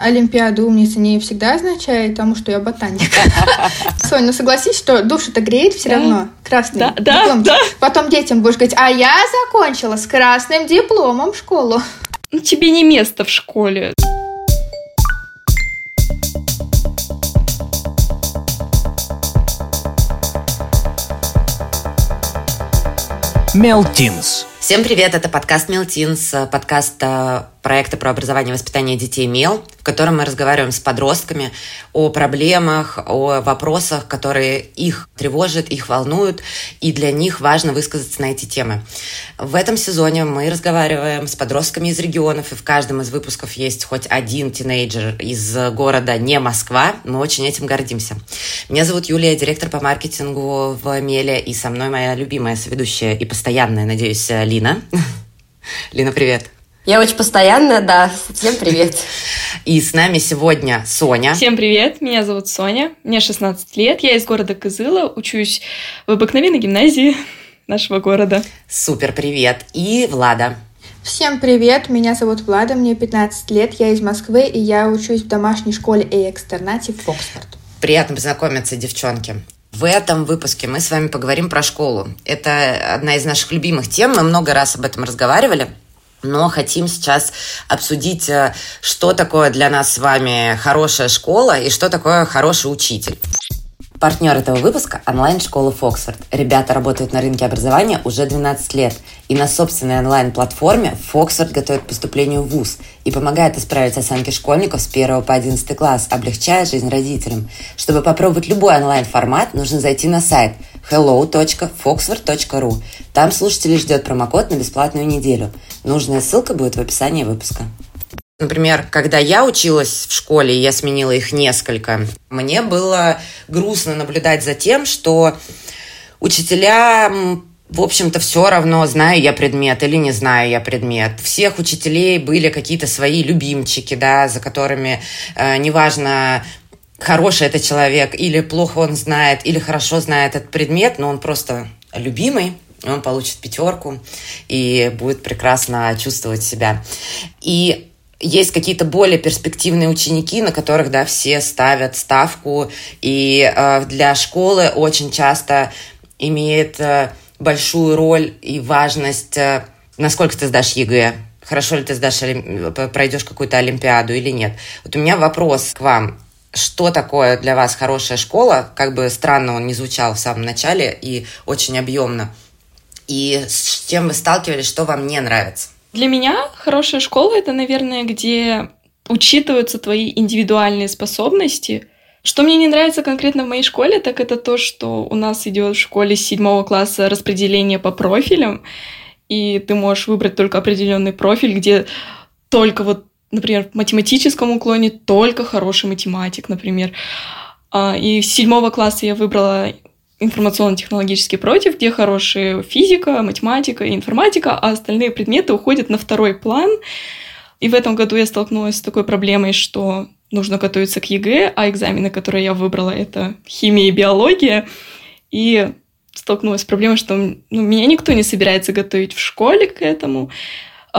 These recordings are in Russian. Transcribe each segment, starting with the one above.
Олимпиада умница не всегда означает тому, что я ботаник. Соня, ну согласись, что душу-то греет все равно. Красный да, диплом. Да, Потом детям будешь говорить, а я закончила с красным дипломом школу. Ну, тебе не место в школе. Мелтинс. Всем привет, это подкаст Мелтинс, подкаст э, проекта про образование и воспитание детей МЕЛ, в котором мы разговариваем с подростками о проблемах, о вопросах, которые их тревожат, их волнуют, и для них важно высказаться на эти темы. В этом сезоне мы разговариваем с подростками из регионов, и в каждом из выпусков есть хоть один тинейджер из города не Москва. Мы очень этим гордимся. Меня зовут Юлия, директор по маркетингу в МЕЛе, и со мной моя любимая соведущая и постоянная, надеюсь, Лина. Лина, привет. Я очень постоянная, да. Всем привет. И с нами сегодня Соня. Всем привет, меня зовут Соня, мне 16 лет, я из города Кызыла, учусь в обыкновенной гимназии нашего города. Супер, привет. И Влада. Всем привет, меня зовут Влада, мне 15 лет, я из Москвы, и я учусь в домашней школе и экстернате в Оксфорд. Приятно познакомиться, девчонки. В этом выпуске мы с вами поговорим про школу. Это одна из наших любимых тем, мы много раз об этом разговаривали но хотим сейчас обсудить, э, что такое для нас с вами хорошая школа и что такое хороший учитель. Партнер этого выпуска – онлайн-школа Фоксфорд. Ребята работают на рынке образования уже 12 лет. И на собственной онлайн-платформе Фоксфорд готовит к поступлению в ВУЗ и помогает исправить оценки школьников с 1 по 11 класс, облегчая жизнь родителям. Чтобы попробовать любой онлайн-формат, нужно зайти на сайт hello.foxford.ru. Там слушателей ждет промокод на бесплатную неделю. Нужная ссылка будет в описании выпуска. Например, когда я училась в школе, я сменила их несколько, мне было грустно наблюдать за тем, что учителя в общем-то, все равно, знаю я предмет или не знаю я предмет. Всех учителей были какие-то свои любимчики, да, за которыми, э, неважно, хороший это человек, или плохо он знает, или хорошо знает этот предмет, но он просто любимый, он получит пятерку и будет прекрасно чувствовать себя. И есть какие-то более перспективные ученики, на которых, да, все ставят ставку, и э, для школы очень часто имеет э, большую роль и важность, э, насколько ты сдашь ЕГЭ, хорошо ли ты сдашь, пройдешь какую-то олимпиаду или нет. Вот у меня вопрос к вам. Что такое для вас хорошая школа? Как бы странно он не звучал в самом начале и очень объемно. И с чем вы сталкивались, что вам не нравится? Для меня хорошая школа — это, наверное, где учитываются твои индивидуальные способности. Что мне не нравится конкретно в моей школе, так это то, что у нас идет в школе с седьмого класса распределение по профилям, и ты можешь выбрать только определенный профиль, где только вот, например, в математическом уклоне только хороший математик, например. А, и с седьмого класса я выбрала информационно-технологический профиль, где хорошая физика, математика и информатика, а остальные предметы уходят на второй план. И в этом году я столкнулась с такой проблемой, что нужно готовиться к ЕГЭ, а экзамены, которые я выбрала, это химия и биология. И столкнулась с проблемой, что ну, меня никто не собирается готовить в школе к этому.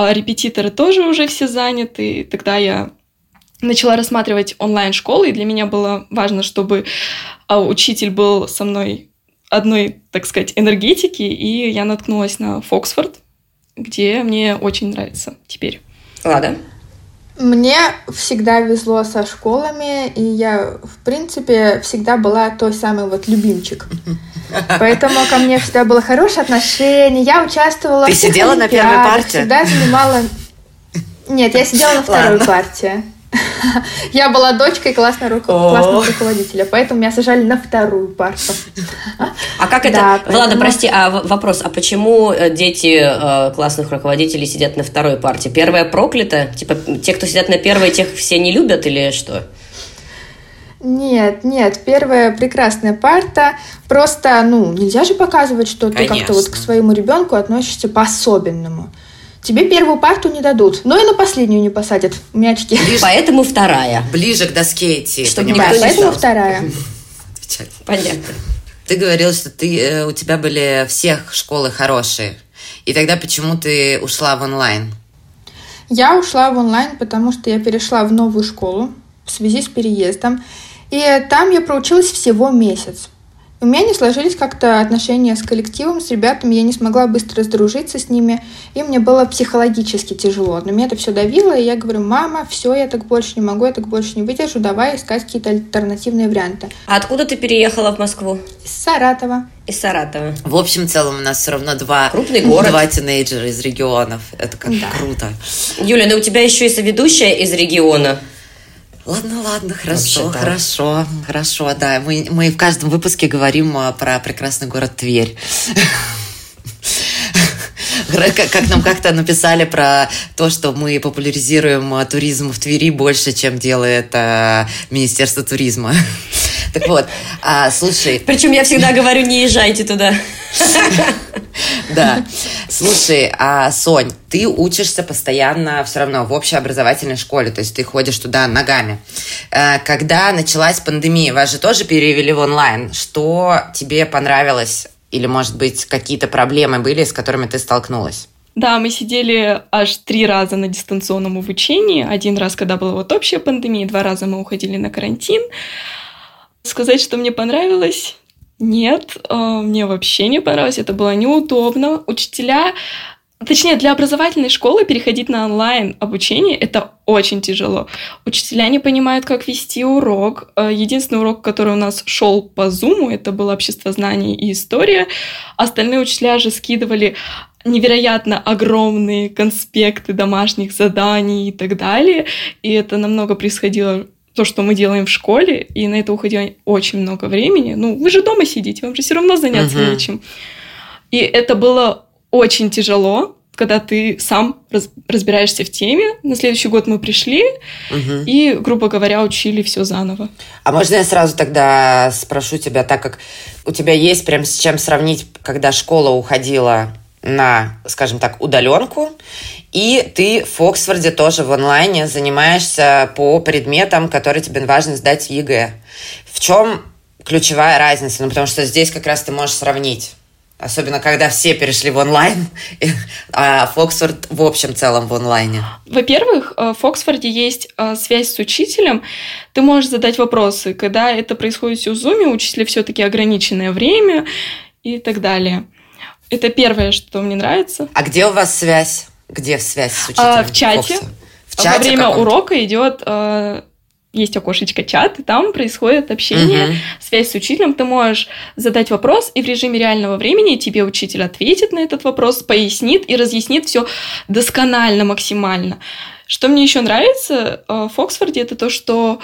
А репетиторы тоже уже все заняты. Тогда я начала рассматривать онлайн-школы, и для меня было важно, чтобы а, учитель был со мной одной, так сказать, энергетики, и я наткнулась на Фоксфорд, где мне очень нравится теперь. Лада? Мне всегда везло со школами, и я, в принципе, всегда была той самой вот любимчик. Поэтому ко мне всегда было хорошее отношение. Я участвовала Ты в сидела на первой партии? Всегда занимала... Нет, я сидела на второй Ладно. партии. Я была дочкой классного, руко... классного руководителя, поэтому меня сажали на вторую парту. А как это? Да, поэтому... Ладно, прости, а вопрос, а почему э, дети э, классных руководителей сидят на второй партии? Первая проклята? Типа те, кто сидят на первой, тех все не любят или что? Нет, нет, первая прекрасная парта. Просто, ну, нельзя же показывать, что Конечно. ты как-то вот к своему ребенку относишься по-особенному тебе первую парту не дадут, но и на последнюю не посадят. Мячики. Ближе, поэтому вторая. Ближе к доске идти. Чтобы никто не поэтому вторая. Понятно. Ты говорил, что ты, э, у тебя были всех школы хорошие. И тогда почему ты ушла в онлайн? Я ушла в онлайн, потому что я перешла в новую школу в связи с переездом. И там я проучилась всего месяц. У меня не сложились как-то отношения с коллективом, с ребятами, я не смогла быстро сдружиться с ними, и мне было психологически тяжело. Но меня это все давило, и я говорю, мама, все, я так больше не могу, я так больше не выдержу, давай искать какие-то альтернативные варианты. А откуда ты переехала в Москву? Из Саратова. Из Саратова. В общем целом у нас все равно два, Крупный город. два тинейджера из регионов. Это как да. круто. Юля, ну у тебя еще и соведущая из региона. Ладно, ладно, хорошо, Вообще, хорошо, хорошо, да. Мы, мы в каждом выпуске говорим а, про прекрасный город Тверь. Как нам как-то написали про то, что мы популяризируем а, туризм в Твери больше, чем делает а, Министерство туризма. Так вот, а, слушай... Причем я всегда говорю, не езжайте туда. Да. Слушай, а, Сонь, ты учишься постоянно все равно в общеобразовательной школе, то есть ты ходишь туда ногами. Э, когда началась пандемия, вас же тоже перевели в онлайн. Что тебе понравилось? Или, может быть, какие-то проблемы были, с которыми ты столкнулась? Да, мы сидели аж три раза на дистанционном обучении. Один раз, когда была вот общая пандемия, два раза мы уходили на карантин. Сказать, что мне понравилось, нет, а, мне вообще не понравилось, это было неудобно. Учителя Точнее, для образовательной школы переходить на онлайн обучение – это очень тяжело. Учителя не понимают, как вести урок. А, единственный урок, который у нас шел по Zoom, это было общество знаний и история. Остальные учителя же скидывали невероятно огромные конспекты домашних заданий и так далее. И это намного происходило то, что мы делаем в школе, и на это уходило очень много времени. Ну, вы же дома сидите, вам же все равно заняться uh-huh. нечем. И это было очень тяжело, когда ты сам раз, разбираешься в теме. На следующий год мы пришли угу. и, грубо говоря, учили все заново. А можно я сразу тогда спрошу тебя, так как у тебя есть прям с чем сравнить, когда школа уходила на, скажем так, удаленку, и ты в Фоксфорде тоже в онлайне занимаешься по предметам, которые тебе важно сдать в ЕГЭ. В чем ключевая разница? Ну, потому что здесь как раз ты можешь сравнить. Особенно, когда все перешли в онлайн, а Фоксфорд в общем целом в онлайне. Во-первых, э, в Оксфорде есть э, связь с учителем. Ты можешь задать вопросы. Когда это происходит в Zoom, у учителя все-таки ограниченное время и так далее. Это первое, что мне нравится. А где у вас связь? Где связь с учителем? А, в чате. В чате Во время урока идет э, есть окошечко чат, и там происходит общение, угу. связь с учителем. Ты можешь задать вопрос, и в режиме реального времени тебе учитель ответит на этот вопрос, пояснит и разъяснит все досконально, максимально. Что мне еще нравится э, в Оксфорде, это то, что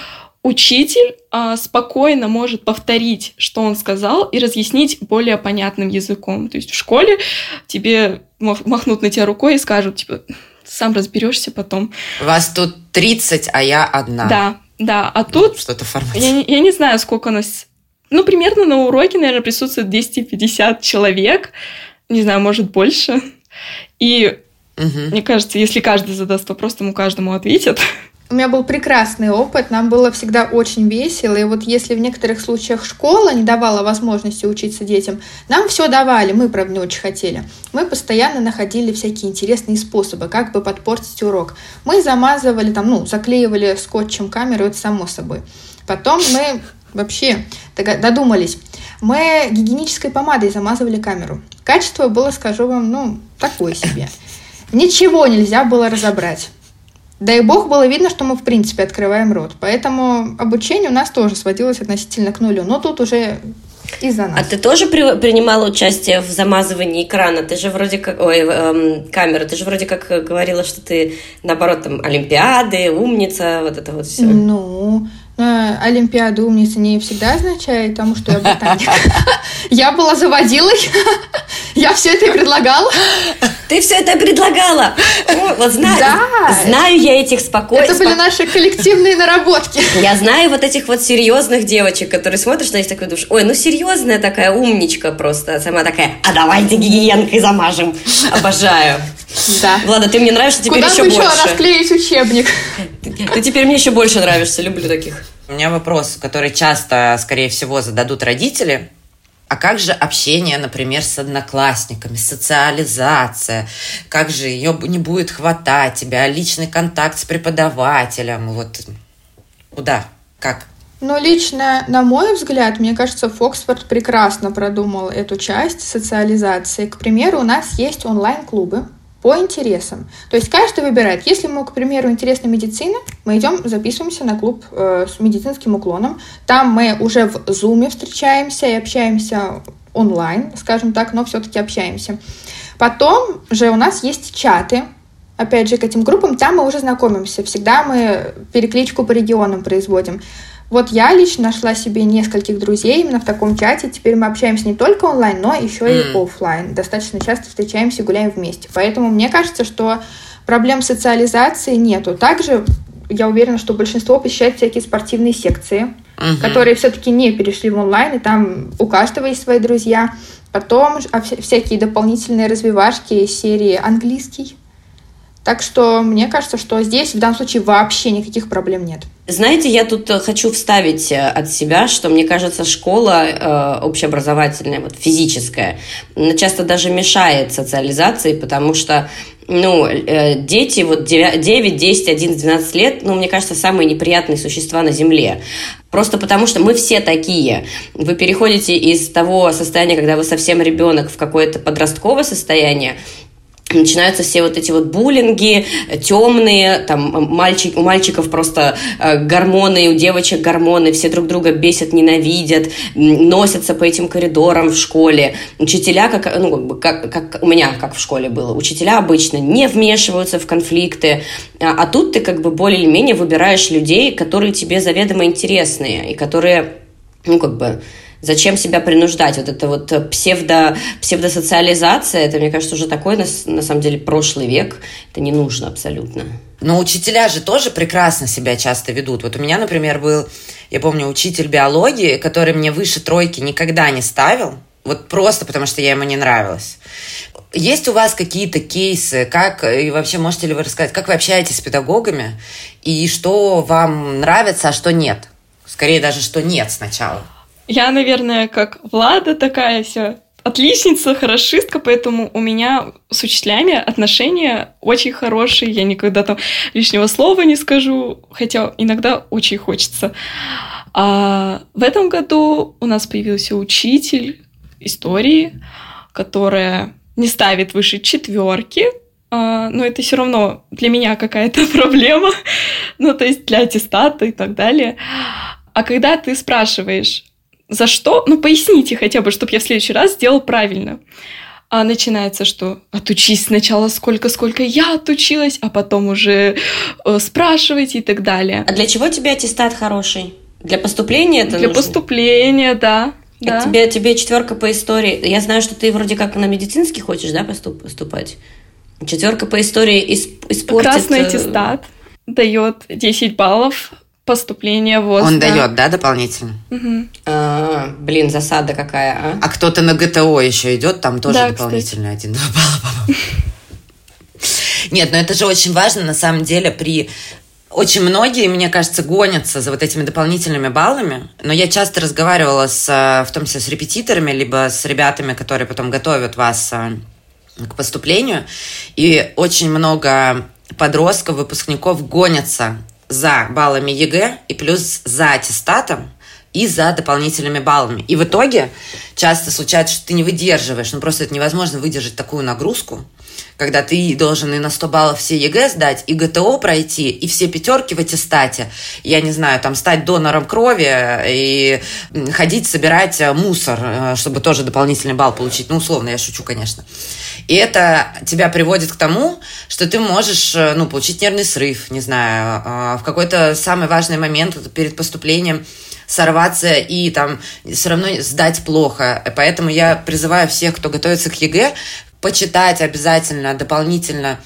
учитель э, спокойно может повторить, что он сказал, и разъяснить более понятным языком. То есть в школе тебе махнут на тебя рукой и скажут, типа, сам разберешься потом. Вас тут 30, а я одна. Да, да. А тут... Что-то формат. Я, я не знаю, сколько у нас... Ну, примерно на уроке, наверное, присутствует 250 человек. Не знаю, может, больше. И угу. мне кажется, если каждый задаст вопрос, ему каждому ответят. У меня был прекрасный опыт, нам было всегда очень весело, и вот если в некоторых случаях школа не давала возможности учиться детям, нам все давали, мы, правда, не очень хотели. Мы постоянно находили всякие интересные способы, как бы подпортить урок. Мы замазывали, там, ну, заклеивали скотчем камеру, это само собой. Потом мы вообще додумались. Мы гигиенической помадой замазывали камеру. Качество было, скажу вам, ну, такое себе. Ничего нельзя было разобрать. Дай бог, было видно, что мы в принципе открываем рот. Поэтому обучение у нас тоже сводилось относительно к нулю. Но тут уже из-за нас. А ты тоже при, принимала участие в замазывании экрана? Ты же вроде как... Ой, эм, камеры. Ты же вроде как говорила, что ты, наоборот, там, Олимпиады, умница, вот это вот все. Ну, э, Олимпиада умница не всегда означает, потому что я ботаник. Я была заводилой, я все это и предлагала. Ты все это предлагала. Вот знаю, да. знаю я этих спокойно. Это были наши коллективные наработки. Я знаю вот этих вот серьезных девочек, которые смотришь на них такой думаешь, ой, ну серьезная такая умничка просто. Сама такая, а давайте гигиенкой замажем. Обожаю. Да. Влада, ты мне нравишься теперь Куда еще больше. Куда еще расклеить учебник? Ты теперь мне еще больше нравишься, люблю таких. У меня вопрос, который часто, скорее всего, зададут родители. А как же общение, например, с одноклассниками, социализация? Как же ее не будет хватать тебя, личный контакт с преподавателем? Вот куда? Как? Но лично, на мой взгляд, мне кажется, Фоксфорд прекрасно продумал эту часть социализации. К примеру, у нас есть онлайн-клубы, по интересам. То есть каждый выбирает. Если ему, к примеру, интересна медицина, мы идем, записываемся на клуб э, с медицинским уклоном. Там мы уже в Zoom встречаемся и общаемся онлайн, скажем так, но все-таки общаемся. Потом же у нас есть чаты, опять же, к этим группам, там мы уже знакомимся. Всегда мы перекличку по регионам производим. Вот я лично нашла себе нескольких друзей именно в таком чате. Теперь мы общаемся не только онлайн, но еще mm. и офлайн. Достаточно часто встречаемся и гуляем вместе. Поэтому мне кажется, что проблем социализации нету. Также я уверена, что большинство посещает всякие спортивные секции, uh-huh. которые все-таки не перешли в онлайн, и там у каждого есть свои друзья. Потом а всякие дополнительные развивашки серии английский, так что мне кажется, что здесь в данном случае вообще никаких проблем нет. Знаете, я тут э, хочу вставить э, от себя, что мне кажется, школа э, общеобразовательная, вот физическая, часто даже мешает социализации, потому что ну, э, дети, вот 9, 10, 11, 12 лет, ну, мне кажется, самые неприятные существа на Земле. Просто потому что мы все такие. Вы переходите из того состояния, когда вы совсем ребенок, в какое-то подростковое состояние, начинаются все вот эти вот буллинги, темные, там мальчик, у мальчиков просто э, гормоны, у девочек гормоны, все друг друга бесят, ненавидят, носятся по этим коридорам в школе. Учителя, как, ну, как, как у меня, как в школе было, учителя обычно не вмешиваются в конфликты, а, а тут ты как бы более или менее выбираешь людей, которые тебе заведомо интересные и которые, ну, как бы, Зачем себя принуждать? Вот это вот псевдо, псевдосоциализация, это, мне кажется, уже такой, на, на самом деле, прошлый век. Это не нужно абсолютно. Но учителя же тоже прекрасно себя часто ведут. Вот у меня, например, был, я помню, учитель биологии, который мне выше тройки никогда не ставил. Вот просто потому, что я ему не нравилась. Есть у вас какие-то кейсы, как, и вообще можете ли вы рассказать, как вы общаетесь с педагогами, и что вам нравится, а что нет? Скорее даже, что нет сначала. Я, наверное, как Влада такая вся отличница, хорошистка, поэтому у меня с учителями отношения очень хорошие. Я никогда там лишнего слова не скажу, хотя иногда очень хочется. А в этом году у нас появился учитель истории, которая не ставит выше четверки, а, но это все равно для меня какая-то проблема, ну то есть для аттестата и так далее. А когда ты спрашиваешь, за что? Ну, поясните хотя бы, чтобы я в следующий раз сделал правильно. А начинается, что отучись сначала сколько, сколько я отучилась, а потом уже э, спрашивайте и так далее. А для чего тебе аттестат хороший? Для поступления это Для нужно? поступления, да. Да. Тебе, тебе четверка по истории. Я знаю, что ты вроде как на медицинский хочешь, да, поступ, поступать? Четверка по истории испортит... Красный э, аттестат дает 10 баллов поступление в ВОЗ. Он да. дает, да, дополнительно? Угу. А, блин, засада какая, а? А кто-то на ГТО еще идет, там тоже да, дополнительно один-два балла, по-моему. Нет, но это же очень важно, на самом деле, при очень многие, мне кажется, гонятся за вот этими дополнительными баллами, но я часто разговаривала с, в том числе с репетиторами, либо с ребятами, которые потом готовят вас э, к поступлению, и очень много подростков, выпускников гонятся за баллами ЕГЭ и плюс за аттестатом и за дополнительными баллами. И в итоге часто случается, что ты не выдерживаешь, ну просто это невозможно выдержать такую нагрузку, когда ты должен и на 100 баллов все ЕГЭ сдать, и ГТО пройти, и все пятерки в аттестате, я не знаю, там стать донором крови и ходить собирать мусор, э, чтобы тоже дополнительный балл получить. Ну, условно, я шучу, конечно. И это тебя приводит к тому, что ты можешь э, ну, получить нервный срыв, не знаю, в какой-то самый важный момент перед поступлением сорваться и там все равно сдать плохо. Поэтому я призываю всех, кто готовится к ЕГЭ, почитать обязательно дополнительно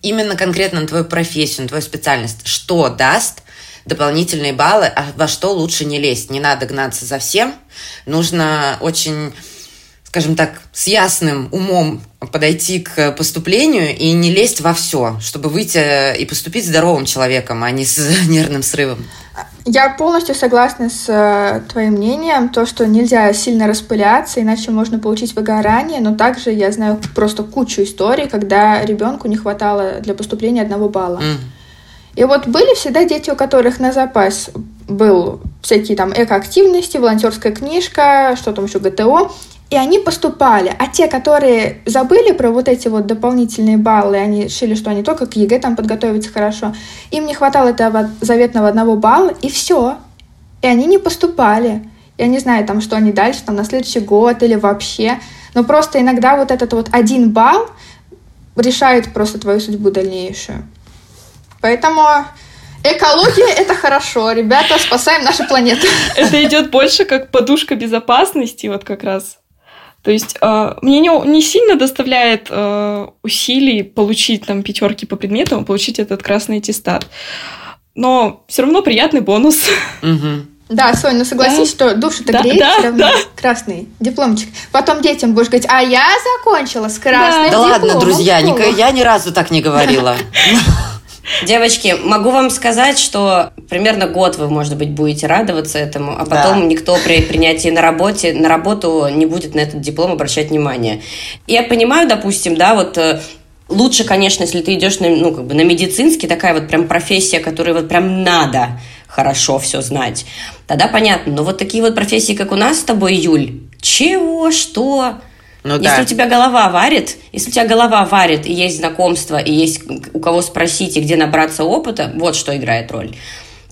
именно конкретно на твою профессию, на твою специальность, что даст дополнительные баллы, а во что лучше не лезть. Не надо гнаться за всем. Нужно очень скажем так, с ясным умом подойти к поступлению и не лезть во все, чтобы выйти и поступить здоровым человеком, а не с нервным срывом. Я полностью согласна с э, твоим мнением, то, что нельзя сильно распыляться, иначе можно получить выгорание, но также я знаю просто кучу историй, когда ребенку не хватало для поступления одного балла. Mm. И вот были всегда дети, у которых на запас был всякие там экоактивности, волонтерская книжка, что там еще ГТО, и они поступали. А те, которые забыли про вот эти вот дополнительные баллы, они решили, что они только к ЕГЭ там подготовятся хорошо, им не хватало этого заветного одного балла, и все. И они не поступали. Я не знаю, там, что они дальше, там, на следующий год или вообще. Но просто иногда вот этот вот один балл решает просто твою судьбу дальнейшую. Поэтому Экология — это хорошо, ребята, спасаем нашу планету. Это идет больше как подушка безопасности, вот как раз. То есть э, мне не, не сильно доставляет э, усилий получить там пятерки по предметам, получить этот красный аттестат. Но все равно приятный бонус. Да, Соня, ну согласись, да. что душу-то да, греет да, все равно. Да. Красный дипломчик. Потом детям будешь говорить, а я закончила с красным да. дипломом. Да ладно, друзья, я ни разу так не говорила. Девочки, могу вам сказать, что примерно год вы, может быть, будете радоваться этому, а потом да. никто при принятии на работе, на работу не будет на этот диплом обращать внимание. Я понимаю, допустим, да, вот э, лучше, конечно, если ты идешь на, ну, как бы на медицинский, такая вот прям профессия, которой вот прям надо хорошо все знать. Тогда понятно. Но вот такие вот профессии, как у нас с тобой, Юль, чего, что? Ну, если да. у тебя голова варит, если у тебя голова варит, и есть знакомство, и есть у кого спросить, и где набраться опыта, вот что играет роль.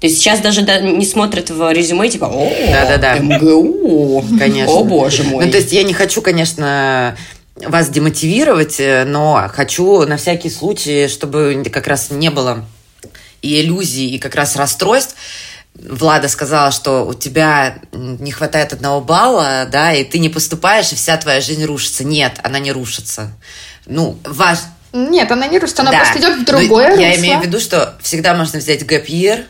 То есть сейчас даже не смотрят в резюме, типа, о, да, да, да. МГУ, конечно. о боже мой. Ну, то есть я не хочу, конечно, вас демотивировать, э, но хочу на всякий случай, чтобы как раз не было и иллюзий, и как раз расстройств, Влада сказала, что у тебя не хватает одного балла, да, и ты не поступаешь, и вся твоя жизнь рушится. Нет, она не рушится. Ну, ваш... Нет, она не рушится, она да. просто идет в другое русло. Я имею в виду, что всегда можно взять гэп year,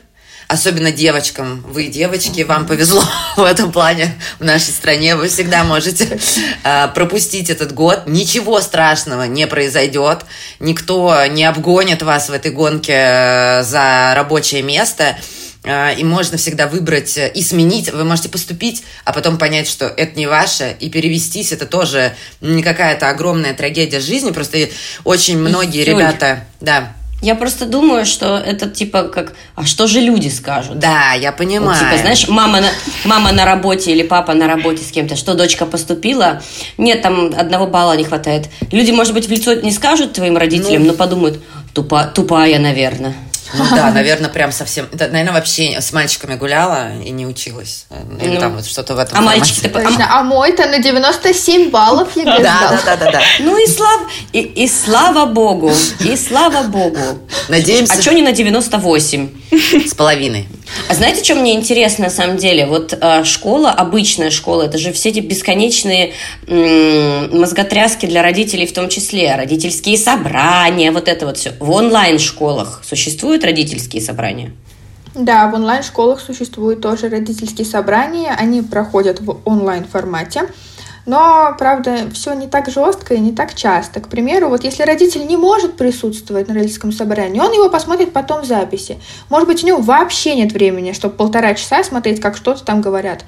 особенно девочкам. Вы, девочки, вам повезло в этом плане в нашей стране. Вы всегда можете э, пропустить этот год. Ничего страшного не произойдет. Никто не обгонит вас в этой гонке э, за рабочее место. А, и можно всегда выбрать э, и сменить. Вы можете поступить, а потом понять, что это не ваше, и перевестись. Это тоже не какая-то огромная трагедия жизни. Просто очень многие Юль, ребята... Да. Я просто думаю, что это типа как, а что же люди скажут? Да, я понимаю. Вот, типа, знаешь, мама на, мама на работе или папа на работе с кем-то, что дочка поступила, нет, там одного балла не хватает. Люди, может быть, в лицо не скажут твоим родителям, ну, но подумают, тупа, тупая, наверное. Ну да, наверное, прям совсем. Это, наверное, вообще с мальчиками гуляла и не училась. Или ну. там вот что-то в этом. А мальчики Точно. А мой-то на 97 баллов ЕГЭ да, да, да, да, да. Ну и слава, и, и слава богу, и слава богу. Надеемся. А что не на 98? С половиной. А знаете, что мне интересно на самом деле? Вот э, школа, обычная школа, это же все эти бесконечные м- мозготряски для родителей в том числе, родительские собрания, вот это вот все. В онлайн-школах существуют родительские собрания? Да, в онлайн-школах существуют тоже родительские собрания, они проходят в онлайн-формате. Но, правда, все не так жестко и не так часто. К примеру, вот если родитель не может присутствовать на родительском собрании, он его посмотрит потом в записи. Может быть, у него вообще нет времени, чтобы полтора часа смотреть, как что-то там говорят.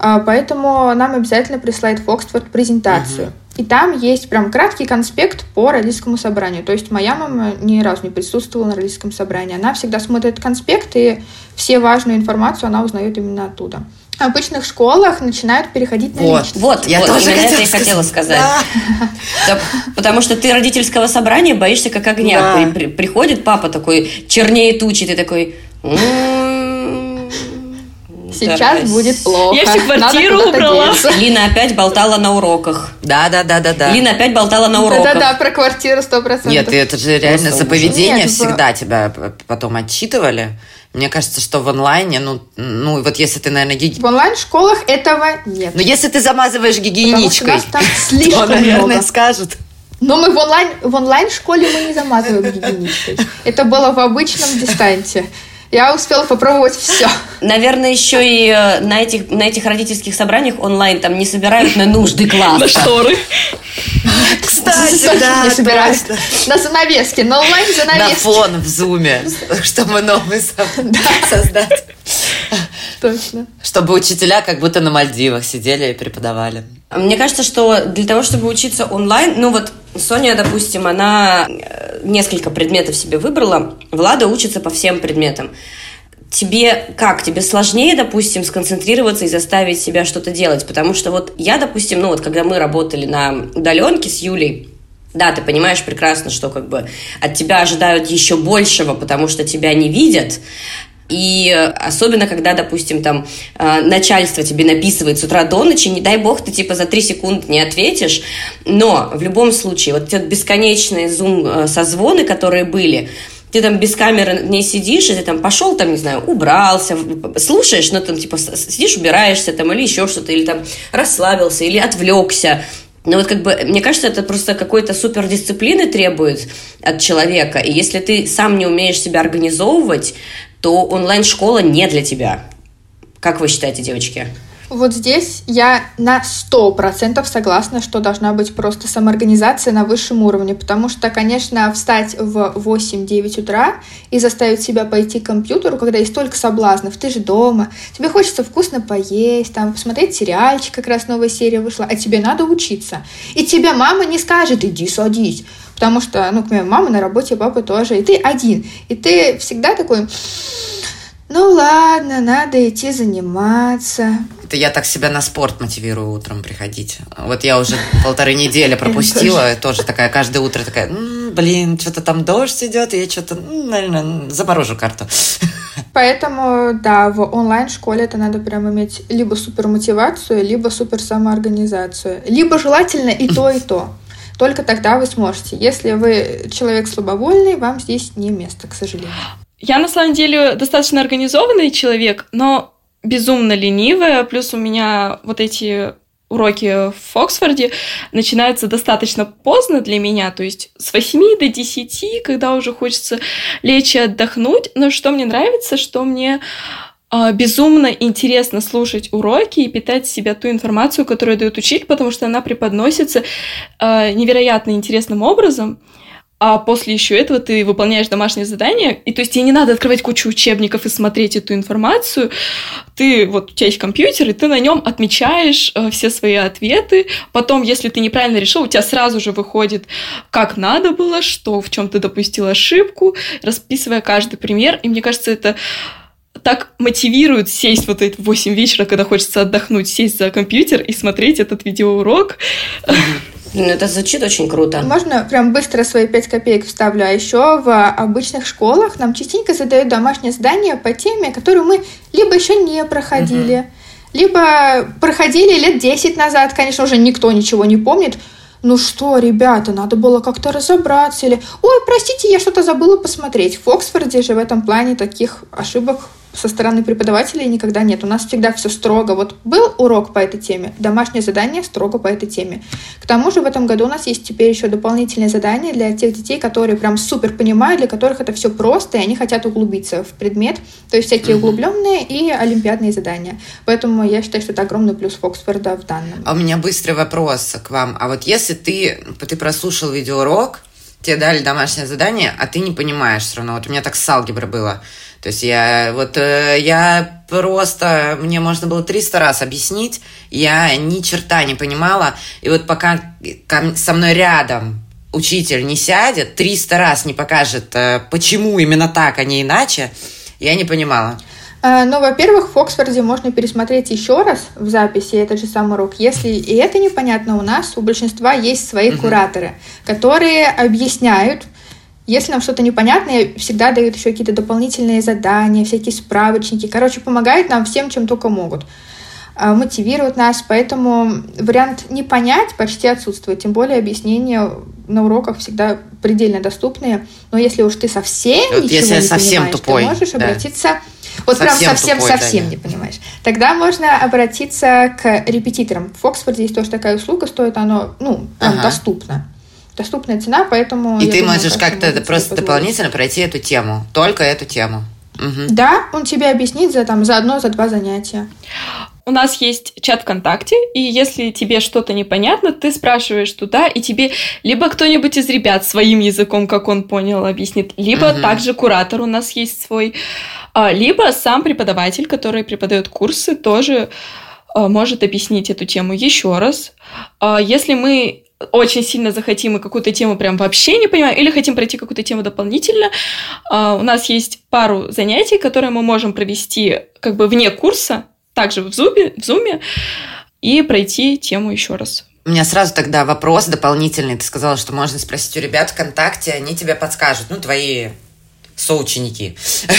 А, поэтому нам обязательно присылает Фоксфорд презентацию. Угу. И там есть прям краткий конспект по родительскому собранию. То есть моя мама ни разу не присутствовала на родительском собрании. Она всегда смотрит конспект, и все важную информацию она узнает именно оттуда в обычных школах начинают переходить на вот, личность. Вот, я вот, тоже именно это и хотела сказать. Да. Потому что ты родительского собрания боишься как огня. Да. При, при, приходит папа такой, чернее тучи, ты такой... Сейчас будет плохо. Я всю квартиру убрала. Лина опять болтала на уроках. Да, да, да, да, да. Лина опять болтала на уроках. Да, да, да, про квартиру сто процентов. Нет, это же реально за поведение всегда тебя потом отчитывали. Мне кажется, что в онлайне, ну, ну вот если ты, наверное, гиги... В онлайн-школах этого нет. Но если ты замазываешь гигиеничкой, то, наверное, скажут. Но мы в онлайн в онлайн школе мы не замазываем гигиеничкой. Это было в обычном дистанте. Я успела попробовать все. Наверное, еще и э, на этих, на этих родительских собраниях онлайн там не собирают на нужды класса. На шторы. Кстати, да, не собирают. На занавески, на онлайн занавески. На фон в зуме, чтобы новый создать. Точно. Чтобы учителя как будто на Мальдивах сидели и преподавали. Мне кажется, что для того, чтобы учиться онлайн, ну вот Соня, допустим, она э, несколько предметов себе выбрала, Влада учится по всем предметам. Тебе как? Тебе сложнее, допустим, сконцентрироваться и заставить себя что-то делать? Потому что вот я, допустим, ну вот когда мы работали на удаленке с Юлей, да, ты понимаешь прекрасно, что как бы от тебя ожидают еще большего, потому что тебя не видят, и особенно, когда, допустим, там э, начальство тебе написывает с утра до ночи, не дай бог, ты типа за три секунды не ответишь. Но в любом случае, вот те бесконечные зум-созвоны, которые были, ты там без камеры не сидишь, и ты там пошел, там, не знаю, убрался, слушаешь, но там, типа, сидишь, убираешься, там, или еще что-то, или там расслабился, или отвлекся. Но вот как бы, мне кажется, это просто какой-то супердисциплины требует от человека. И если ты сам не умеешь себя организовывать, то онлайн-школа не для тебя. Как вы считаете, девочки? Вот здесь я на сто процентов согласна, что должна быть просто самоорганизация на высшем уровне, потому что, конечно, встать в 8-9 утра и заставить себя пойти к компьютеру, когда есть столько соблазнов, ты же дома, тебе хочется вкусно поесть, там, посмотреть сериальчик, как раз новая серия вышла, а тебе надо учиться. И тебе мама не скажет, иди садись, потому что, ну, к примеру, мама на работе, папа тоже, и ты один, и ты всегда такой ну ладно, надо идти заниматься. Это я так себя на спорт мотивирую утром приходить. Вот я уже полторы недели пропустила, тоже такая каждое утро такая, блин, что-то там дождь идет, я что-то, наверное, заморожу карту. Поэтому, да, в онлайн-школе это надо прям иметь либо супер мотивацию, либо супер самоорганизацию. Либо желательно и то, и то. Только тогда вы сможете. Если вы человек слабовольный, вам здесь не место, к сожалению. Я на самом деле достаточно организованный человек, но безумно ленивая. Плюс у меня вот эти уроки в Оксфорде начинаются достаточно поздно для меня, то есть с 8 до 10, когда уже хочется лечь и отдохнуть. Но что мне нравится, что мне безумно интересно слушать уроки и питать себя ту информацию, которую дает учитель, потому что она преподносится э, невероятно интересным образом. А после еще этого ты выполняешь домашнее задание, и то есть тебе не надо открывать кучу учебников и смотреть эту информацию, ты вот у тебя есть компьютер, и ты на нем отмечаешь э, все свои ответы, потом, если ты неправильно решил, у тебя сразу же выходит, как надо было, что в чем ты допустил ошибку, расписывая каждый пример, и мне кажется, это так мотивирует сесть вот эти 8 вечера, когда хочется отдохнуть, сесть за компьютер и смотреть этот видеоурок. Ну, это звучит очень круто. Можно прям быстро свои 5 копеек вставлю. А еще в обычных школах нам частенько задают домашнее задание по теме, которую мы либо еще не проходили, угу. либо проходили лет 10 назад. Конечно, уже никто ничего не помнит. Ну что, ребята, надо было как-то разобраться. Или, ой, простите, я что-то забыла посмотреть. В Оксфорде же в этом плане таких ошибок со стороны преподавателей никогда нет. У нас всегда все строго. Вот был урок по этой теме, домашнее задание строго по этой теме. К тому же в этом году у нас есть теперь еще дополнительные задания для тех детей, которые прям супер понимают, для которых это все просто, и они хотят углубиться в предмет. То есть всякие углубленные и олимпиадные задания. Поэтому я считаю, что это огромный плюс Фоксфорда в данном. А у меня быстрый вопрос к вам. А вот если ты, ты прослушал видеоурок, тебе дали домашнее задание, а ты не понимаешь все равно. Вот у меня так с алгеброй было. То есть я вот э, я просто мне можно было 300 раз объяснить, я ни черта не понимала, и вот пока со мной рядом учитель не сядет, 300 раз не покажет, э, почему именно так, а не иначе, я не понимала. Э, ну, во-первых, в Оксфорде можно пересмотреть еще раз в записи этот же самый урок. Если и это непонятно, у нас у большинства есть свои угу. кураторы, которые объясняют если нам что-то непонятно, всегда дают еще какие-то дополнительные задания, всякие справочники. Короче, помогают нам всем, чем только могут. А, мотивируют нас, поэтому вариант не понять почти отсутствует. Тем более объяснения на уроках всегда предельно доступные. Но если уж ты совсем вот ничего если не совсем понимаешь, тупой, ты можешь да. обратиться... Вот совсем прям совсем-совсем да, не понимаешь. Тогда можно обратиться к репетиторам. В Оксфорде есть тоже такая услуга, стоит оно, ну, там ага. доступно доступная цена, поэтому... И ты думаю, можешь как-то просто позволить. дополнительно пройти эту тему, только эту тему. угу. да, он тебе объяснит за, там, за одно, за два занятия. У нас есть чат ВКонтакте, и если тебе что-то непонятно, ты спрашиваешь туда, и тебе либо кто-нибудь из ребят своим языком, как он понял, объяснит, либо угу. также куратор у нас есть свой, а, либо сам преподаватель, который преподает курсы, тоже а, может объяснить эту тему еще раз. А, если мы очень сильно захотим и какую-то тему прям вообще не понимаем, или хотим пройти какую-то тему дополнительно, у нас есть пару занятий, которые мы можем провести как бы вне курса, также в Zoom, в Zoom и пройти тему еще раз. У меня сразу тогда вопрос дополнительный. Ты сказала, что можно спросить у ребят ВКонтакте, они тебе подскажут, ну, твои соученики.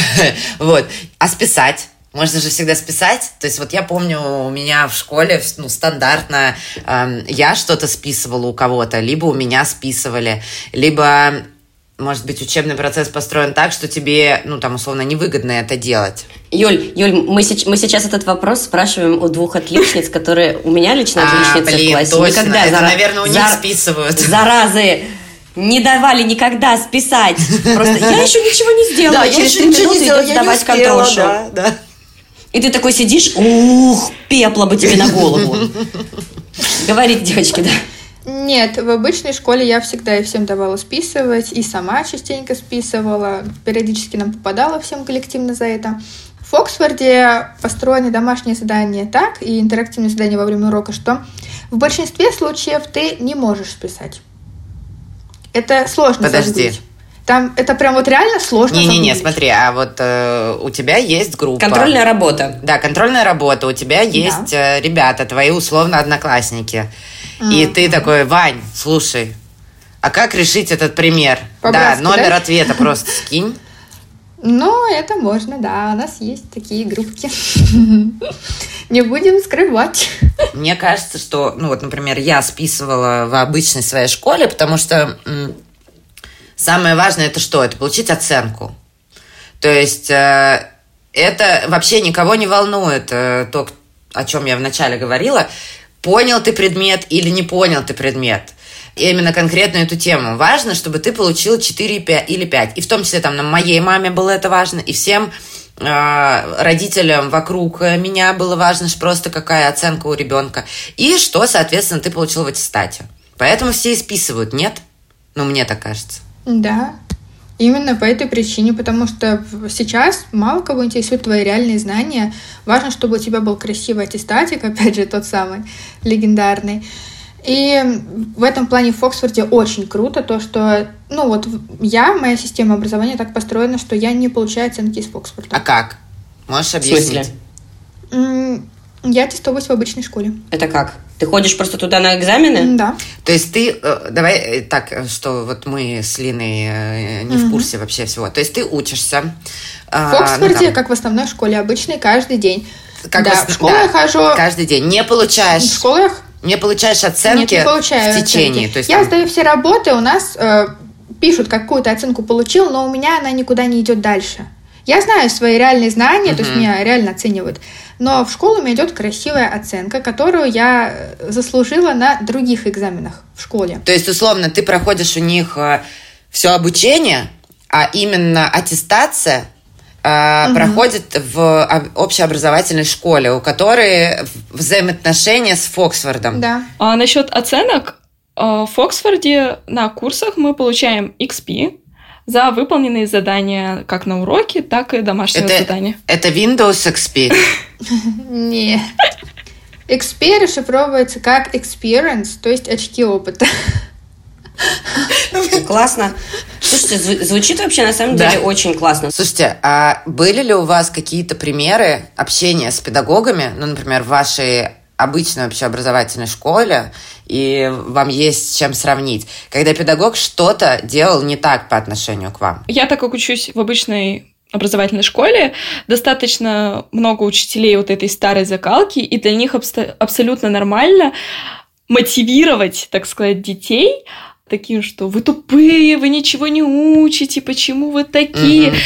вот. А списать? Можно же всегда списать. То есть вот я помню, у меня в школе ну, стандартно э, я что-то списывала у кого-то, либо у меня списывали, либо может быть, учебный процесс построен так, что тебе, ну, там, условно, невыгодно это делать. Юль, Юль, мы, мы сейчас этот вопрос спрашиваем у двух отличниц, которые у меня лично отличницы а, блин, в классе. Точно. Никогда, это, зара... наверное, у них зар... списывают. Заразы! Не давали никогда списать. Просто я еще ничего не сделала. Да, через три минуты идет сдавать контрольшу. Да, да. И ты такой сидишь, ух, пепла бы тебе на голову. Говорите, девочки, да. Нет, в обычной школе я всегда и всем давала списывать, и сама частенько списывала. Периодически нам попадало всем коллективно за это. В Оксфорде построены домашние задания так, и интерактивные задания во время урока, что в большинстве случаев ты не можешь списать. Это сложно Подожди. Забыть. Там это прям вот реально сложно. Не-не-не, смотри, а вот э, у тебя есть группа. Контрольная работа. Да, контрольная работа. У тебя есть да. э, ребята, твои условно одноклассники. И ты такой, Вань, слушай, а как решить этот пример? да, номер да? ответа просто скинь. Ну, это можно, да. У нас есть такие группки. Не будем скрывать. Мне кажется, что, ну вот, например, я списывала в обычной своей школе, потому что самое важное это что? Это получить оценку. То есть э, это вообще никого не волнует, э, то, о чем я вначале говорила понял ты предмет или не понял ты предмет. И именно конкретно эту тему. Важно, чтобы ты получил 4 5, или 5. И в том числе там на моей маме было это важно, и всем э, родителям вокруг меня было важно, что просто какая оценка у ребенка. И что, соответственно, ты получил в аттестате. Поэтому все и списывают, нет? Ну, мне так кажется. Да, Именно по этой причине, потому что сейчас мало кого интересуют твои реальные знания. Важно, чтобы у тебя был красивый аттестатик, опять же, тот самый легендарный. И в этом плане в Оксфорде очень круто то, что, ну вот я, моя система образования так построена, что я не получаю оценки из Оксфорда. А как? Можешь объяснить? Я тестовалась в обычной школе. Это как? Ты ходишь просто туда на экзамены? Да. То есть ты, э, давай э, так, э, что вот мы с Линой не угу. в курсе вообще всего. То есть ты учишься. А, в Оксфорде, ну, как в основной школе, обычный каждый день. Как да, в, в школу да, я хожу. Каждый день. Не получаешь. В школах? Не получаешь оценки Нет, не получаю в течение. То есть, я там... сдаю все работы, у нас э, пишут, какую-то оценку получил, но у меня она никуда не идет дальше. Я знаю свои реальные знания, uh-huh. то есть меня реально оценивают. Но в школу у меня идет красивая оценка, которую я заслужила на других экзаменах в школе. То есть, условно, ты проходишь у них э, все обучение, а именно аттестация угу. проходит в общеобразовательной школе, у которой взаимоотношения с Фоксфордом. Да. А насчет оценок, э, в Фоксфорде на курсах мы получаем XP, за выполненные задания как на уроке, так и домашние это, задания. Это Windows XP? Нет. XP расшифровывается как experience, то есть очки опыта. Классно. Слушайте, звучит вообще на самом деле очень классно. Слушайте, а были ли у вас какие-то примеры общения с педагогами, ну, например, в вашей обычной общеобразовательной школе, и вам есть с чем сравнить, когда педагог что-то делал не так по отношению к вам? Я, так как учусь в обычной образовательной школе достаточно много учителей вот этой старой закалки, и для них абсолютно нормально мотивировать, так сказать, детей таким, что вы тупые, вы ничего не учите, почему вы такие. Угу.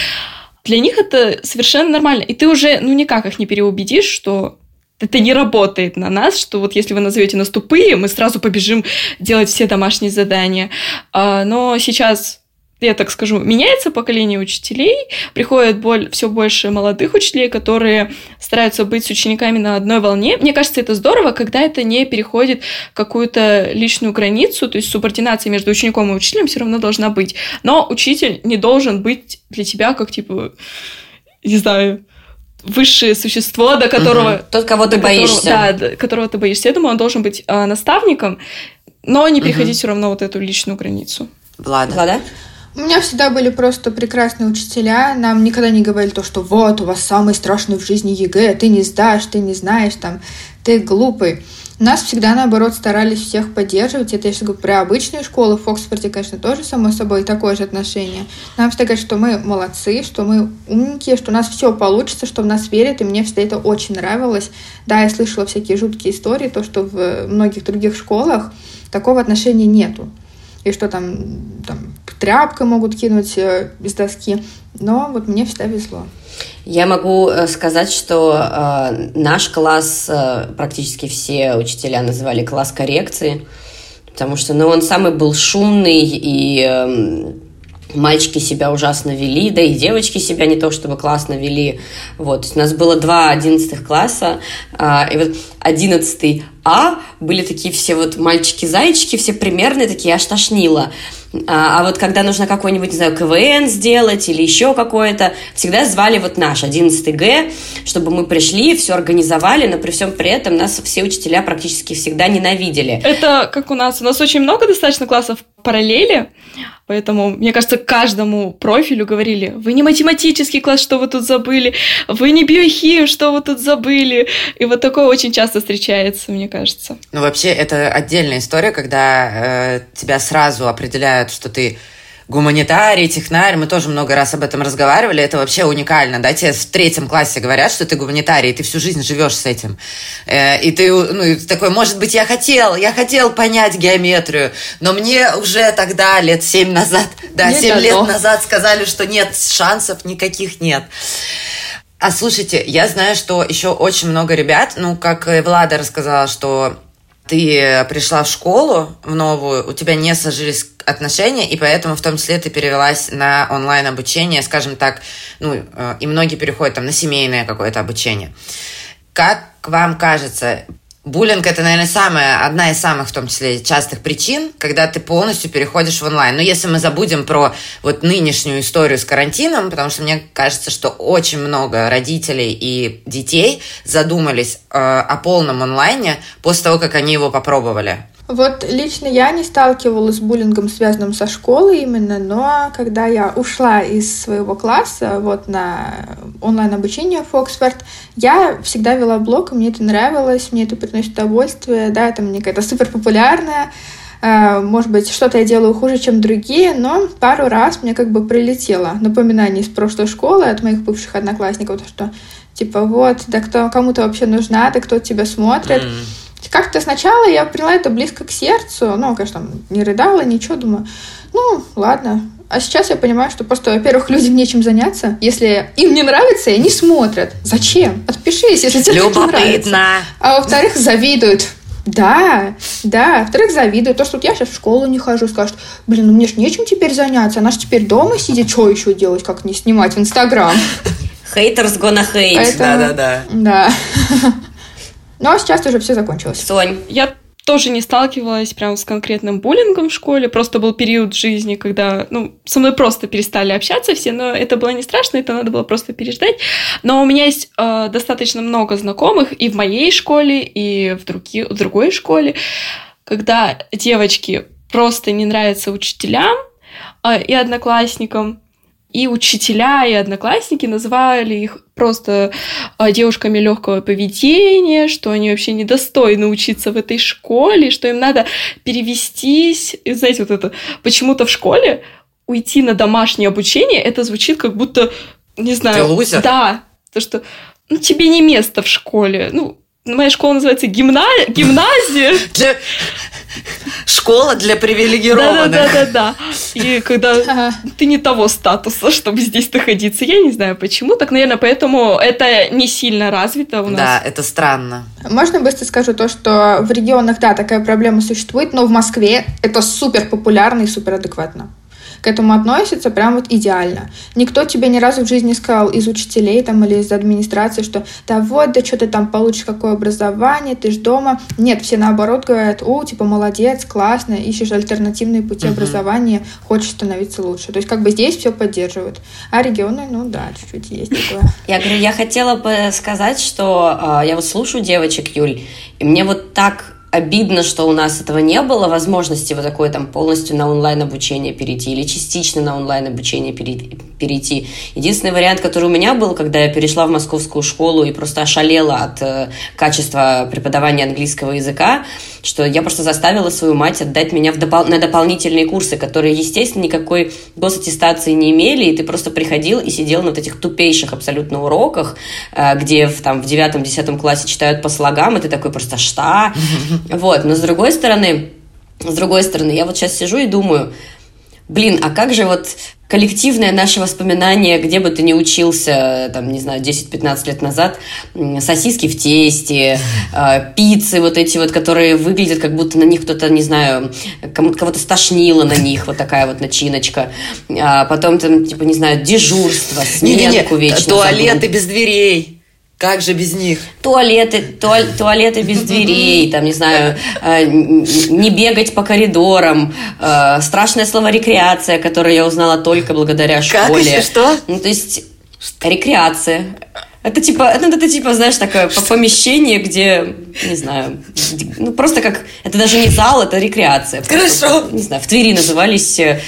Для них это совершенно нормально. И ты уже, ну, никак их не переубедишь, что это не работает на нас, что вот если вы назовете нас тупые, мы сразу побежим делать все домашние задания. А, но сейчас я так скажу, меняется поколение учителей, приходит боль, все больше молодых учителей, которые стараются быть с учениками на одной волне. Мне кажется, это здорово, когда это не переходит какую-то личную границу, то есть субординация между учеником и учителем все равно должна быть. Но учитель не должен быть для тебя как, типа, не знаю, высшее существо, до которого... Угу. Тот, кого ты боишься. Которого, да, до которого ты боишься. Я думаю, он должен быть э, наставником, но не переходить угу. все равно вот эту личную границу. Влада. Влада? У меня всегда были просто прекрасные учителя. Нам никогда не говорили то, что вот, у вас самый страшный в жизни ЕГЭ, ты не сдашь, ты не знаешь, там, ты глупый. Нас всегда, наоборот, старались всех поддерживать. Это я сейчас говорю про обычные школы. В Оксфорде, конечно, тоже, само собой, такое же отношение. Нам всегда говорят, что мы молодцы, что мы умненькие, что у нас все получится, что в нас верят, и мне всегда это очень нравилось. Да, я слышала всякие жуткие истории, то, что в многих других школах такого отношения нету и что там, там тряпкой могут кинуть э, из доски. Но вот мне всегда везло. Я могу э, сказать, что э, наш класс э, практически все учителя называли класс коррекции, потому что ну, он самый был шумный и э, мальчики себя ужасно вели, да и девочки себя не то чтобы классно вели. Вот, у нас было два одиннадцатых класса, а, и вот одиннадцатый А были такие все вот мальчики-зайчики, все примерные, такие аж тошнило. А, а вот когда нужно какой-нибудь, не знаю, КВН сделать или еще какое-то, всегда звали вот наш 11 Г, чтобы мы пришли, все организовали, но при всем при этом нас все учителя практически всегда ненавидели. Это как у нас. У нас очень много достаточно классов параллели, поэтому, мне кажется, каждому профилю говорили, вы не математический класс, что вы тут забыли, вы не биохим, что вы тут забыли. И вот такое очень часто встречается, мне кажется. Ну, вообще, это отдельная история, когда э, тебя сразу определяют, что ты гуманитарий, технарь, мы тоже много раз об этом разговаривали, это вообще уникально, да, тебе в третьем классе говорят, что ты гуманитарий, и ты всю жизнь живешь с этим. Э, и ты, ну, такой, может быть, я хотел, я хотел понять геометрию, но мне уже тогда, лет семь назад, да, семь лет назад сказали, что нет, шансов никаких нет. А слушайте, я знаю, что еще очень много ребят, ну, как Влада рассказала, что ты пришла в школу в новую, у тебя не сложились отношения, и поэтому в том числе ты перевелась на онлайн-обучение, скажем так, ну, э, и многие переходят там на семейное какое-то обучение. Как вам кажется, Буллинг это, наверное, самая, одна из самых, в том числе, частых причин, когда ты полностью переходишь в онлайн. Но если мы забудем про вот нынешнюю историю с карантином, потому что мне кажется, что очень много родителей и детей задумались э, о полном онлайне после того, как они его попробовали. Вот лично я не сталкивалась с буллингом, связанным со школой именно, но когда я ушла из своего класса вот на онлайн-обучение в Оксфорд, я всегда вела блог, и мне это нравилось, мне это приносит удовольствие, да, это мне какая-то супер популярная, э, может быть, что-то я делаю хуже, чем другие, но пару раз мне как бы прилетело напоминание из прошлой школы от моих бывших одноклассников, что типа вот, да кто кому-то вообще нужна, да кто тебя смотрит. Mm. Как-то сначала я приняла это близко к сердцу, ну, конечно, не рыдала, ничего, думаю, ну, ладно. А сейчас я понимаю, что просто, во-первых, людям нечем заняться. Если им не нравится, и они смотрят. Зачем? Отпишись, если тебе не нравится. А во-вторых, завидуют. Да, да. Во-вторых, завидуют. То, что вот я сейчас в школу не хожу, скажут, блин, ну мне ж нечем теперь заняться. Она же теперь дома сидит, что еще делать, как не снимать в Инстаграм. Хейтерс gonna hate. Да-да-да. Да. Но сейчас уже все закончилось. Сонь. Я тоже не сталкивалась прям с конкретным буллингом в школе. Просто был период жизни, когда, ну, со мной просто перестали общаться все, но это было не страшно, это надо было просто переждать. Но у меня есть э, достаточно много знакомых и в моей школе, и в, други, в другой школе, когда девочки просто не нравятся учителям э, и одноклассникам, и учителя, и одноклассники называли их просто а, девушками легкого поведения, что они вообще недостойны учиться в этой школе, что им надо перевестись. И знаете, вот это почему-то в школе уйти на домашнее обучение, это звучит как будто, не знаю... Ты лузер? Да. То, что ну, тебе не место в школе. Ну, моя школа называется гимна... гимназия. Для... Школа для привилегированных. Да-да-да. И когда ты не того статуса, чтобы здесь находиться. Я не знаю почему. Так, наверное, поэтому это не сильно развито у нас. Да, это странно. Можно быстро скажу то, что в регионах, да, такая проблема существует, но в Москве это супер популярно и супер адекватно. К этому относятся прям вот идеально. Никто тебе ни разу в жизни не сказал из учителей там или из администрации, что да вот, да что ты там получишь, какое образование, ты ж дома. Нет, все наоборот говорят, о, типа, молодец, классно, ищешь альтернативные пути uh-huh. образования, хочешь становиться лучше. То есть как бы здесь все поддерживают. А регионы, ну да, чуть-чуть есть такое. Я говорю, я хотела бы сказать, что э, я вот слушаю девочек, Юль, и мне вот так обидно, что у нас этого не было, возможности вот такой там полностью на онлайн обучение перейти или частично на онлайн обучение перейти. Единственный вариант, который у меня был, когда я перешла в московскую школу и просто ошалела от э, качества преподавания английского языка, что я просто заставила свою мать отдать меня в допол- на дополнительные курсы, которые, естественно, никакой госаттестации не имели, и ты просто приходил и сидел на вот этих тупейших абсолютно уроках, э, где в, там, в девятом-десятом классе читают по слогам, и ты такой просто «что?». Вот, но с другой стороны, с другой стороны, я вот сейчас сижу и думаю, блин, а как же вот коллективное наше воспоминание, где бы ты ни учился, там, не знаю, 10-15 лет назад, сосиски в тесте, э, пиццы вот эти вот, которые выглядят, как будто на них кто-то, не знаю, кого-то стошнило на них, вот такая вот начиночка. А потом, там, типа, не знаю, дежурство, сменку вечно. Туалеты без дверей. Как же без них? Туалеты, туаль, туалеты без дверей, там, не знаю, э, не бегать по коридорам, э, страшное слово рекреация, которое я узнала только благодаря школе. Как еще что? Ну, то есть, рекреация. Это типа, это, это типа, знаешь, такое что? помещение, где, не знаю, ну просто как, это даже не зал, это рекреация. Хорошо. Просто, не знаю, в Твери назывались э,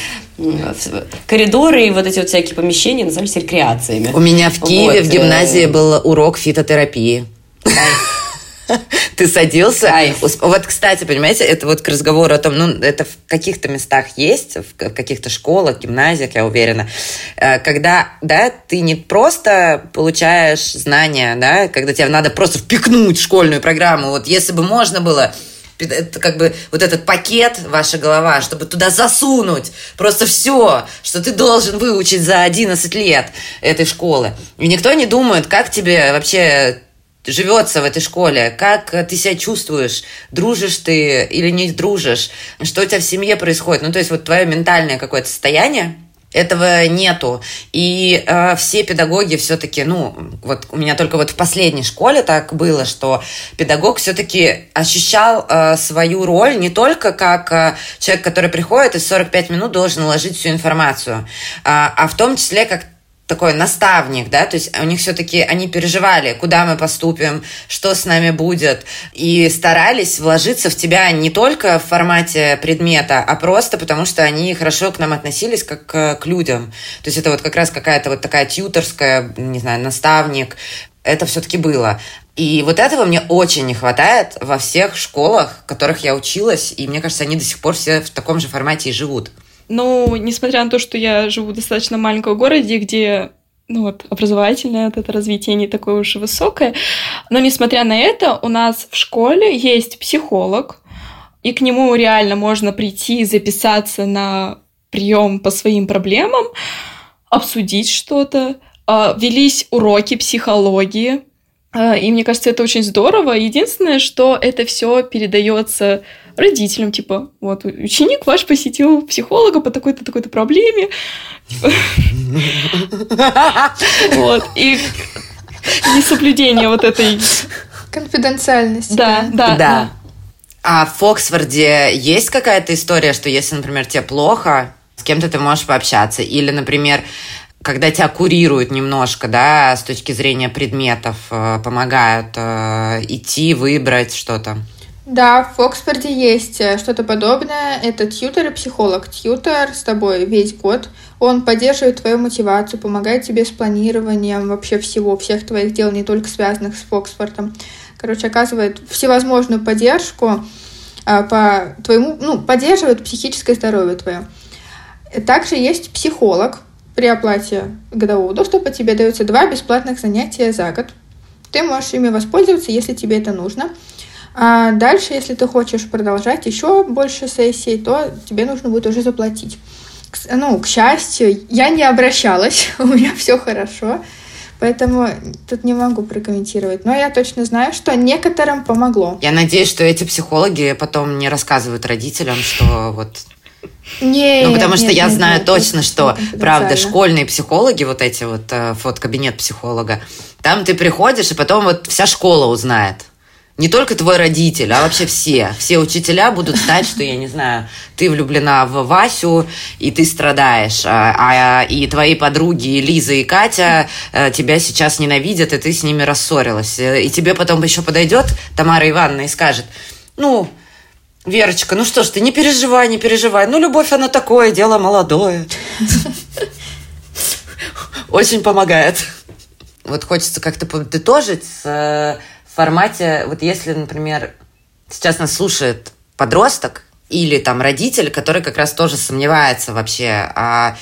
коридоры и вот эти вот всякие помещения назывались рекреациями. У меня в Киеве вот. в гимназии был урок фитотерапии. Ты садился. Кайф. Вот, кстати, понимаете, это вот к разговору о том, ну, это в каких-то местах есть, в каких-то школах, гимназиях, я уверена, э, когда, да, ты не просто получаешь знания, да, когда тебе надо просто впихнуть школьную программу. Вот если бы можно было это как бы вот этот пакет, ваша голова, чтобы туда засунуть просто все, что ты должен выучить за 11 лет этой школы. И никто не думает, как тебе вообще живется в этой школе, как ты себя чувствуешь, дружишь ты или не дружишь, что у тебя в семье происходит. Ну, то есть вот твое ментальное какое-то состояние, этого нету. И э, все педагоги все-таки, ну, вот у меня только вот в последней школе так было, что педагог все-таки ощущал э, свою роль не только как э, человек, который приходит и 45 минут должен уложить всю информацию, э, а в том числе как такой наставник, да, то есть у них все-таки они переживали, куда мы поступим, что с нами будет, и старались вложиться в тебя не только в формате предмета, а просто потому, что они хорошо к нам относились как к людям. То есть это вот как раз какая-то вот такая тьюторская, не знаю, наставник, это все-таки было. И вот этого мне очень не хватает во всех школах, в которых я училась, и мне кажется, они до сих пор все в таком же формате и живут. Ну, несмотря на то, что я живу в достаточно маленьком городе, где ну вот, образовательное вот это развитие не такое уж и высокое. Но несмотря на это, у нас в школе есть психолог, и к нему реально можно прийти, записаться на прием по своим проблемам, обсудить что-то. А, велись уроки психологии, а, и мне кажется, это очень здорово. Единственное, что это все передается родителям, типа, вот, ученик ваш посетил психолога по такой-то, такой-то проблеме. Вот, и несоблюдение вот этой... Конфиденциальности. Да, да, да. А в Оксфорде есть какая-то история, что если, например, тебе плохо, с кем-то ты можешь пообщаться? Или, например, когда тебя курируют немножко, да, с точки зрения предметов, э, помогают э, идти, выбрать что-то? Да, в Оксфорде есть э, что-то подобное. Это тьютер и психолог. Тьютер с тобой весь год. Он поддерживает твою мотивацию, помогает тебе с планированием вообще всего, всех твоих дел, не только связанных с Оксфордом. Короче, оказывает всевозможную поддержку а, по твоему, ну, поддерживает психическое здоровье твое. Также есть психолог. При оплате годового доступа тебе даются два бесплатных занятия за год. Ты можешь ими воспользоваться, если тебе это нужно. А дальше, если ты хочешь продолжать еще больше сессий, то тебе нужно будет уже заплатить. Ну, к счастью, я не обращалась, у меня все хорошо, поэтому тут не могу прокомментировать. Но я точно знаю, что некоторым помогло. Я надеюсь, что эти психологи потом не рассказывают родителям, что вот Не, ну, потому нет, что я нет, знаю нет, точно, что, правда, школьные психологи, вот эти вот, э, фоткабинет психолога, там ты приходишь, и потом вот вся школа узнает. Не только твой родитель, а вообще все. Все учителя будут знать, что, я не знаю, ты влюблена в Васю, и ты страдаешь. А, а и твои подруги Лиза и Катя э, тебя сейчас ненавидят, и ты с ними рассорилась. И тебе потом еще подойдет Тамара Ивановна и скажет, ну, Верочка, ну что ж ты, не переживай, не переживай. Ну, любовь, она такое, дело молодое. Очень помогает. Вот хочется как-то подытожить э, в формате, вот если, например, сейчас нас слушает подросток, или там родитель, который как раз тоже сомневается вообще, а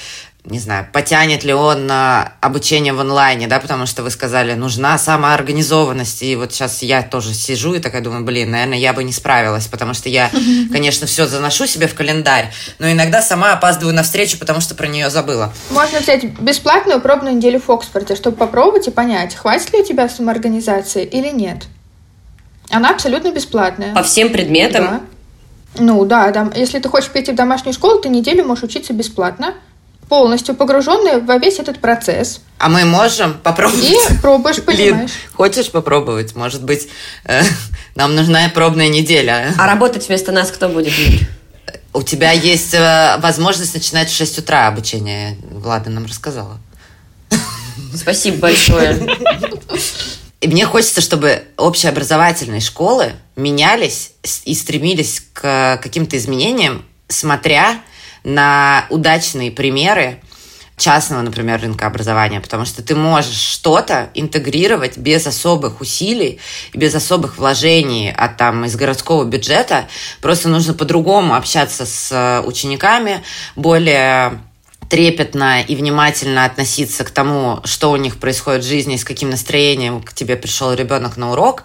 не знаю, потянет ли он на обучение в онлайне, да, потому что вы сказали, нужна самоорганизованность, и вот сейчас я тоже сижу и такая думаю, блин, наверное, я бы не справилась, потому что я, конечно, все заношу себе в календарь, но иногда сама опаздываю на встречу, потому что про нее забыла. Можно взять бесплатную пробную неделю в Оксфорде, чтобы попробовать и понять, хватит ли у тебя самоорганизации или нет. Она абсолютно бесплатная. По всем предметам? Да. Ну да, да. Если ты хочешь пойти в домашнюю школу, ты неделю можешь учиться бесплатно полностью погруженные во весь этот процесс. А мы можем попробовать? И пробуешь, понимаешь. Лин, хочешь попробовать? Может быть, э, нам нужна пробная неделя. А работать вместо нас кто будет? У тебя есть э, возможность начинать в 6 утра обучение. Влада нам рассказала. Спасибо большое. И мне хочется, чтобы общеобразовательные школы менялись и стремились к каким-то изменениям, смотря на удачные примеры частного, например, рынка образования, потому что ты можешь что-то интегрировать без особых усилий, без особых вложений от там из городского бюджета. Просто нужно по-другому общаться с э, учениками, более трепетно и внимательно относиться к тому, что у них происходит в жизни, с каким настроением к тебе пришел ребенок на урок.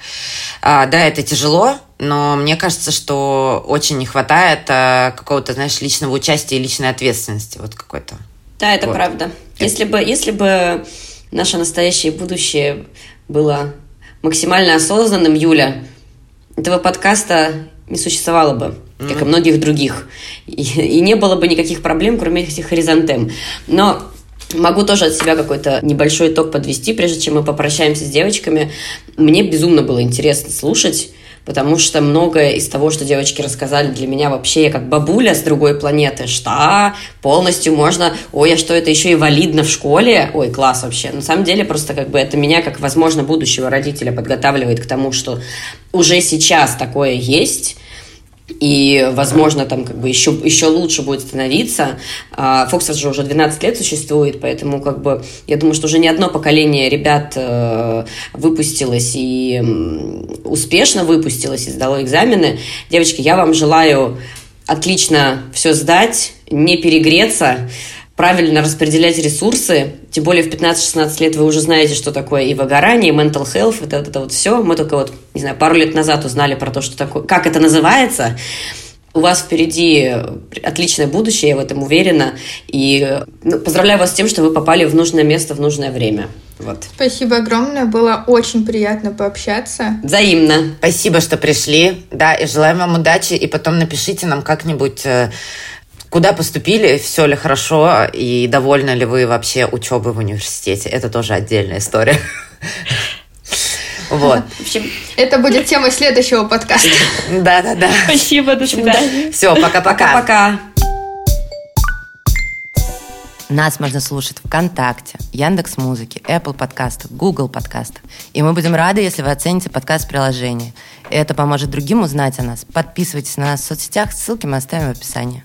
А, да, это тяжело, но мне кажется, что очень не хватает а, какого-то, знаешь, личного участия и личной ответственности вот какой-то. Да, это вот. правда. Если бы, если бы наше настоящее будущее было максимально осознанным, Юля, этого подкаста не существовало бы как и многих других. И, и не было бы никаких проблем, кроме этих хоризонтем. Но Могу тоже от себя какой-то небольшой итог подвести, прежде чем мы попрощаемся с девочками. Мне безумно было интересно слушать, потому что многое из того, что девочки рассказали для меня вообще как бабуля с другой планеты, что полностью можно, ой, а что это еще и валидно в школе, ой, класс вообще. На самом деле просто как бы это меня, как, возможно, будущего родителя подготавливает к тому, что уже сейчас такое есть, и, возможно, там как бы еще, еще лучше будет становиться. Фоксфорд же уже 12 лет существует, поэтому как бы я думаю, что уже не одно поколение ребят э, выпустилось и успешно выпустилось и сдало экзамены. Девочки, я вам желаю отлично все сдать, не перегреться, правильно распределять ресурсы, тем более в 15-16 лет вы уже знаете, что такое и выгорание, и mental health, вот это, это вот все. Мы только вот, не знаю, пару лет назад узнали про то, что такое, как это называется. У вас впереди отличное будущее, я в этом уверена. И ну, поздравляю вас с тем, что вы попали в нужное место в нужное время. Вот. Спасибо огромное, было очень приятно пообщаться. Взаимно. Спасибо, что пришли, да, и желаем вам удачи, и потом напишите нам как-нибудь э, Куда поступили, все ли хорошо, и довольны ли вы вообще учебой в университете? Это тоже отдельная история. Вот. В общем, это будет тема следующего подкаста. Да, да, да. Спасибо, до свидания. Все, пока-пока. Пока. Нас можно слушать ВКонтакте, Яндекс Музыки, Apple подкастах, Google подкастах. И мы будем рады, если вы оцените подкаст приложение. Это поможет другим узнать о нас. Подписывайтесь на нас в соцсетях, ссылки мы оставим в описании.